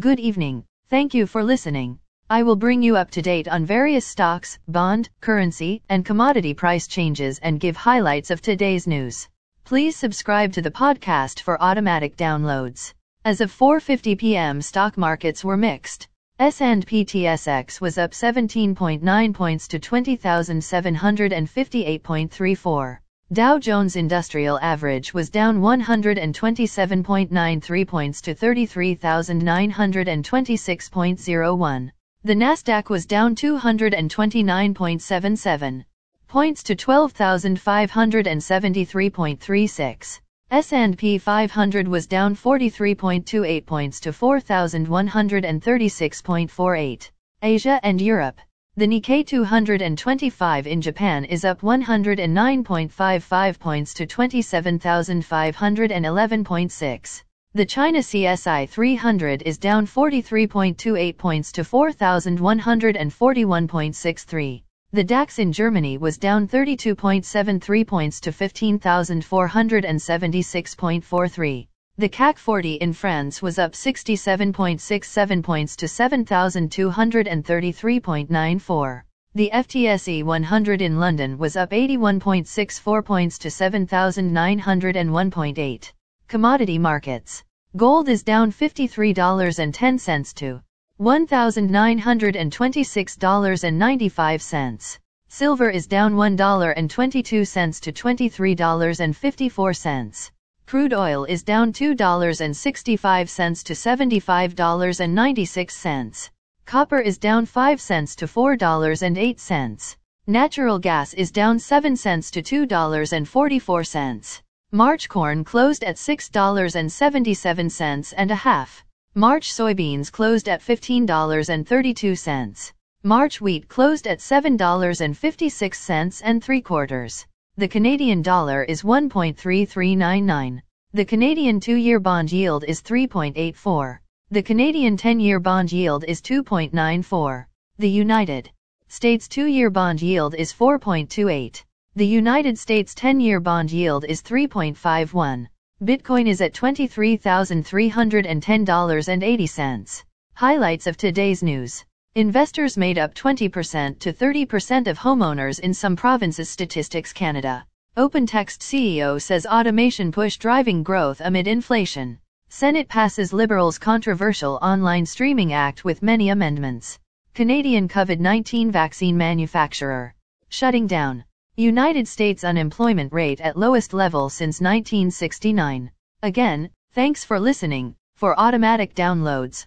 Good evening. Thank you for listening. I will bring you up to date on various stocks, bond, currency, and commodity price changes and give highlights of today's news. Please subscribe to the podcast for automatic downloads. As of 4:50 p.m., stock markets were mixed. S&P TSX was up 17.9 points to 20,758.34. Dow Jones Industrial Average was down 127.93 points to 33,926.01. The Nasdaq was down 229.77 points to 12,573.36. S&P 500 was down 43.28 points to 4,136.48. Asia and Europe. The Nikkei 225 in Japan is up 109.55 points to 27,511.6. The China CSI 300 is down 43.28 points to 4,141.63. The DAX in Germany was down 32.73 points to 15,476.43. The CAC 40 in France was up 67.67 points to 7,233.94. The FTSE 100 in London was up 81.64 points to 7,901.8. Commodity markets. Gold is down $53.10 to $1,926.95. Silver is down $1.22 to $23.54. Crude oil is down $2.65 to $75.96. Copper is down 5 cents to $4.08. Natural gas is down 7 cents to $2.44. March corn closed at $6.77 and a half. March soybeans closed at $15.32. March wheat closed at $7.56 and 3 quarters. The Canadian dollar is 1.3399. The Canadian 2-year bond yield is 3.84. The Canadian 10-year bond yield is 2.94. The United States 2-year bond yield is 4.28. The United States 10-year bond yield is 3.51. Bitcoin is at $23,310.80. Highlights of today's news. Investors made up 20% to 30% of homeowners in some provinces Statistics Canada. OpenText CEO says automation push driving growth amid inflation. Senate passes Liberals' controversial online streaming act with many amendments. Canadian COVID-19 vaccine manufacturer shutting down. United States unemployment rate at lowest level since 1969. Again, thanks for listening. For automatic downloads,